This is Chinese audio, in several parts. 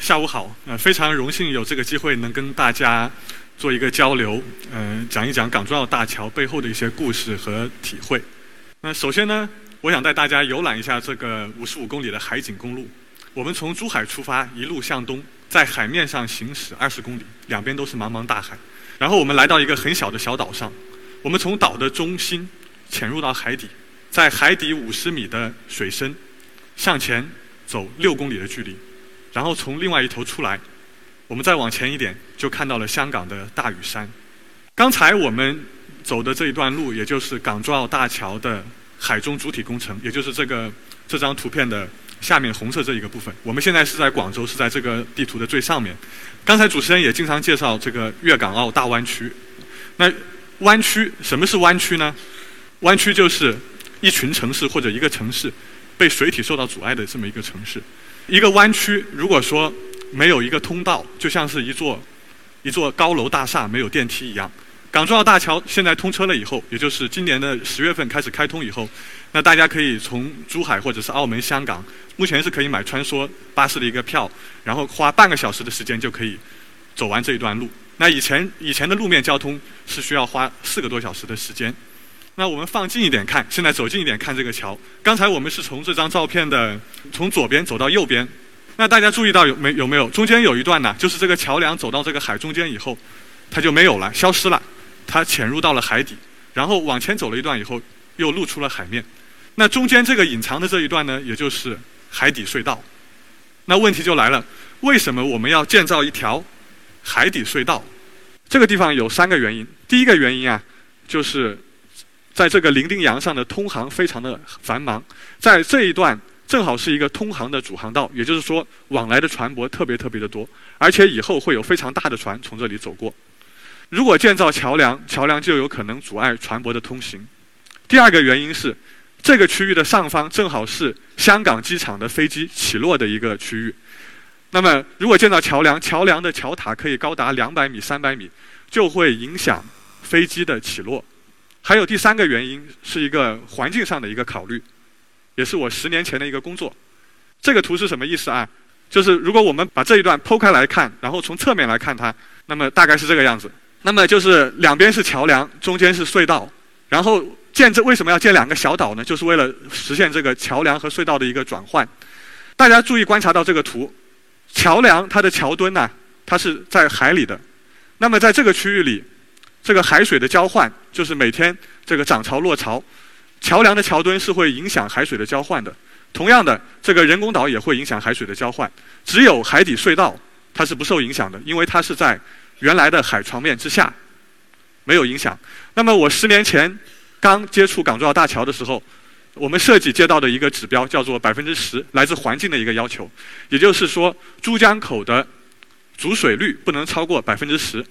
下午好，呃，非常荣幸有这个机会能跟大家做一个交流，嗯、讲一讲港珠澳大桥背后的一些故事和体会。那首先呢，我想带大家游览一下这个五十五公里的海景公路。我们从珠海出发，一路向东，在海面上行驶二十公里，两边都是茫茫大海。然后我们来到一个很小的小岛上，我们从岛的中心潜入到海底，在海底五十米的水深向前走六公里的距离。然后从另外一头出来，我们再往前一点，就看到了香港的大屿山。刚才我们走的这一段路，也就是港珠澳大桥的海中主体工程，也就是这个这张图片的下面红色这一个部分。我们现在是在广州，是在这个地图的最上面。刚才主持人也经常介绍这个粤港澳大湾区。那湾区什么是湾区呢？湾区就是一群城市或者一个城市被水体受到阻碍的这么一个城市。一个湾区，如果说没有一个通道，就像是一座一座高楼大厦没有电梯一样。港珠澳大桥现在通车了以后，也就是今年的十月份开始开通以后，那大家可以从珠海或者是澳门、香港，目前是可以买穿梭巴士的一个票，然后花半个小时的时间就可以走完这一段路。那以前以前的路面交通是需要花四个多小时的时间。那我们放近一点看，现在走近一点看这个桥。刚才我们是从这张照片的从左边走到右边，那大家注意到有没有没有中间有一段呢？就是这个桥梁走到这个海中间以后，它就没有了，消失了，它潜入到了海底，然后往前走了一段以后，又露出了海面。那中间这个隐藏的这一段呢，也就是海底隧道。那问题就来了，为什么我们要建造一条海底隧道？这个地方有三个原因。第一个原因啊，就是在这个伶仃洋上的通航非常的繁忙，在这一段正好是一个通航的主航道，也就是说往来的船舶特别特别的多，而且以后会有非常大的船从这里走过。如果建造桥梁，桥梁就有可能阻碍船舶的通行。第二个原因是，这个区域的上方正好是香港机场的飞机起落的一个区域。那么，如果建造桥梁，桥梁的桥塔可以高达两百米、三百米，就会影响飞机的起落。还有第三个原因是一个环境上的一个考虑，也是我十年前的一个工作。这个图是什么意思啊？就是如果我们把这一段剖开来看，然后从侧面来看它，那么大概是这个样子。那么就是两边是桥梁，中间是隧道，然后建这为什么要建两个小岛呢？就是为了实现这个桥梁和隧道的一个转换。大家注意观察到这个图，桥梁它的桥墩呢、它是在海里的。那么在这个区域里，这个海水的交换就是每天这个涨潮落潮，桥梁的桥墩是会影响海水的交换的。同样的，这个人工岛也会影响海水的交换。只有海底隧道它是不受影响的，因为它是在原来的海床面之下，没有影响。那么我十年前刚接触港珠澳大桥的时候，我们设计接到的一个指标叫做百分之十，来自环境的一个要求，也就是说珠江口的阻水率不能超过百分之十。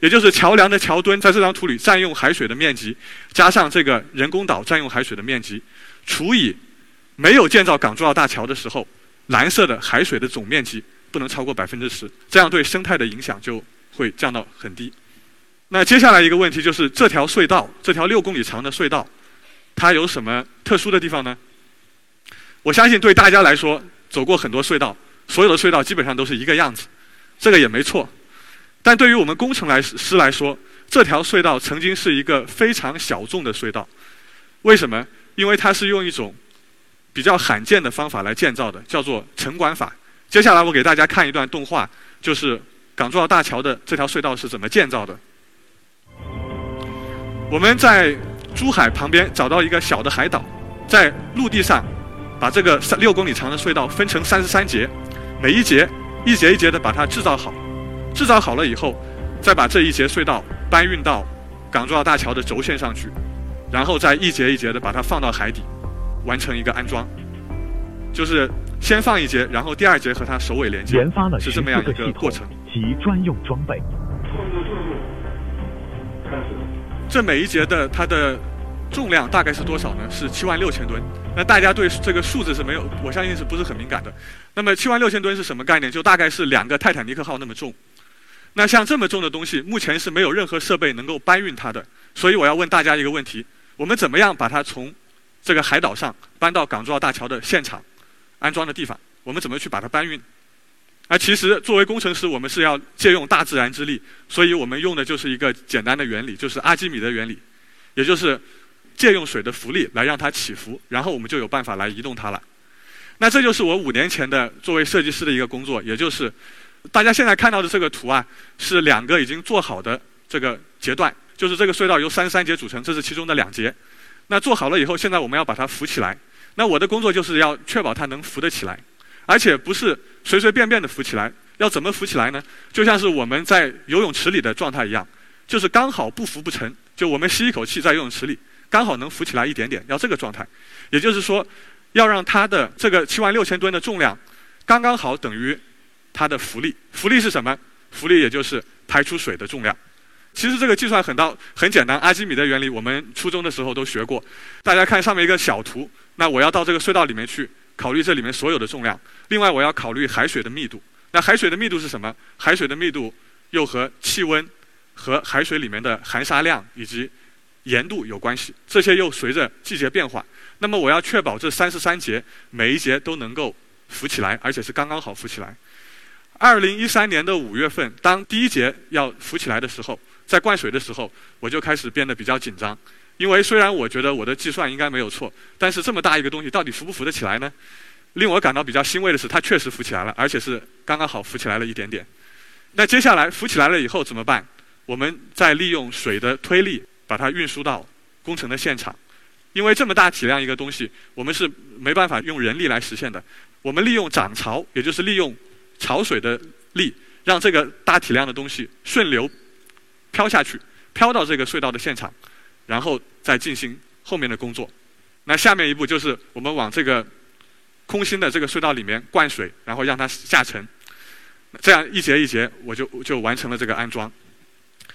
也就是桥梁的桥墩在这张图里占用海水的面积，加上这个人工岛占用海水的面积，除以没有建造港珠澳大桥的时候，蓝色的海水的总面积不能超过百分之十，这样对生态的影响就会降到很低。那接下来一个问题就是这条隧道，这条六公里长的隧道，它有什么特殊的地方呢？我相信对大家来说，走过很多隧道，所有的隧道基本上都是一个样子，这个也没错。但对于我们工程来师来说，这条隧道曾经是一个非常小众的隧道。为什么？因为它是用一种比较罕见的方法来建造的，叫做城管法。接下来我给大家看一段动画，就是港珠澳大桥的这条隧道是怎么建造的。我们在珠海旁边找到一个小的海岛，在陆地上把这个三六公里长的隧道分成三十三节，每一节一节一节的把它制造好。制造好了以后，再把这一节隧道搬运到港珠澳大桥的轴线上去，然后再一节一节的把它放到海底，完成一个安装。就是先放一节，然后第二节和它首尾连接，研发了是这么样一个过程。及专用装备。这每一节的它的重量大概是多少呢？是七万六千吨。那大家对这个数字是没有，我相信是不是很敏感的？那么七万六千吨是什么概念？就大概是两个泰坦尼克号那么重。那像这么重的东西，目前是没有任何设备能够搬运它的。所以我要问大家一个问题：我们怎么样把它从这个海岛上搬到港珠澳大桥的现场安装的地方？我们怎么去把它搬运？而其实作为工程师，我们是要借用大自然之力，所以我们用的就是一个简单的原理，就是阿基米德原理，也就是借用水的浮力来让它起伏，然后我们就有办法来移动它了。那这就是我五年前的作为设计师的一个工作，也就是大家现在看到的这个图啊，是两个已经做好的这个节段，就是这个隧道由三十三节组成，这是其中的两节。那做好了以后，现在我们要把它浮起来。那我的工作就是要确保它能浮得起来。而且不是随随便便的浮起来，要怎么浮起来呢？就像是我们在游泳池里的状态一样，就是刚好不浮不沉，就我们吸一口气在游泳池里，刚好能浮起来一点点，要这个状态。也就是说，要让它的这个七万六千吨的重量，刚刚好等于它的浮力。浮力是什么？浮力也就是排出水的重量。其实这个计算很到很简单，阿基米德原理我们初中的时候都学过。大家看上面一个小图，那我要到这个隧道里面去。考虑这里面所有的重量，另外我要考虑海水的密度。那海水的密度是什么？海水的密度又和气温、和海水里面的含沙量以及盐度有关系。这些又随着季节变化。那么我要确保这三十三节每一节都能够浮起来，而且是刚刚好浮起来。二零一三年的五月份，当第一节要浮起来的时候，在灌水的时候，我就开始变得比较紧张。因为虽然我觉得我的计算应该没有错，但是这么大一个东西到底浮不浮得起来呢？令我感到比较欣慰的是，它确实浮起来了，而且是刚刚好浮起来了一点点。那接下来浮起来了以后怎么办？我们再利用水的推力把它运输到工程的现场。因为这么大体量一个东西，我们是没办法用人力来实现的。我们利用涨潮，也就是利用潮水的力，让这个大体量的东西顺流飘下去，飘到这个隧道的现场。然后再进行后面的工作。那下面一步就是我们往这个空心的这个隧道里面灌水，然后让它下沉。这样一节一节，我就就完成了这个安装。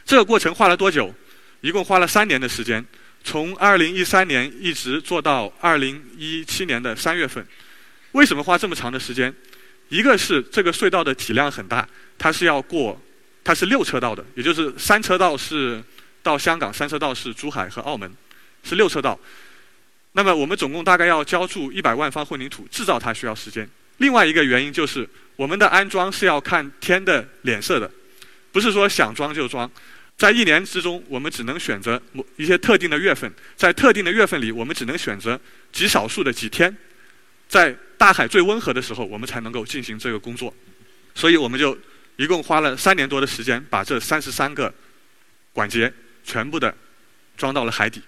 这个过程花了多久？一共花了三年的时间，从二零一三年一直做到二零一七年的三月份。为什么花这么长的时间？一个是这个隧道的体量很大，它是要过，它是六车道的，也就是三车道是。到香港三车道是珠海和澳门，是六车道。那么我们总共大概要浇筑一百万方混凝土，制造它需要时间。另外一个原因就是我们的安装是要看天的脸色的，不是说想装就装。在一年之中，我们只能选择某一些特定的月份，在特定的月份里，我们只能选择极少数的几天，在大海最温和的时候，我们才能够进行这个工作。所以我们就一共花了三年多的时间，把这三十三个管节。全部的装到了海底。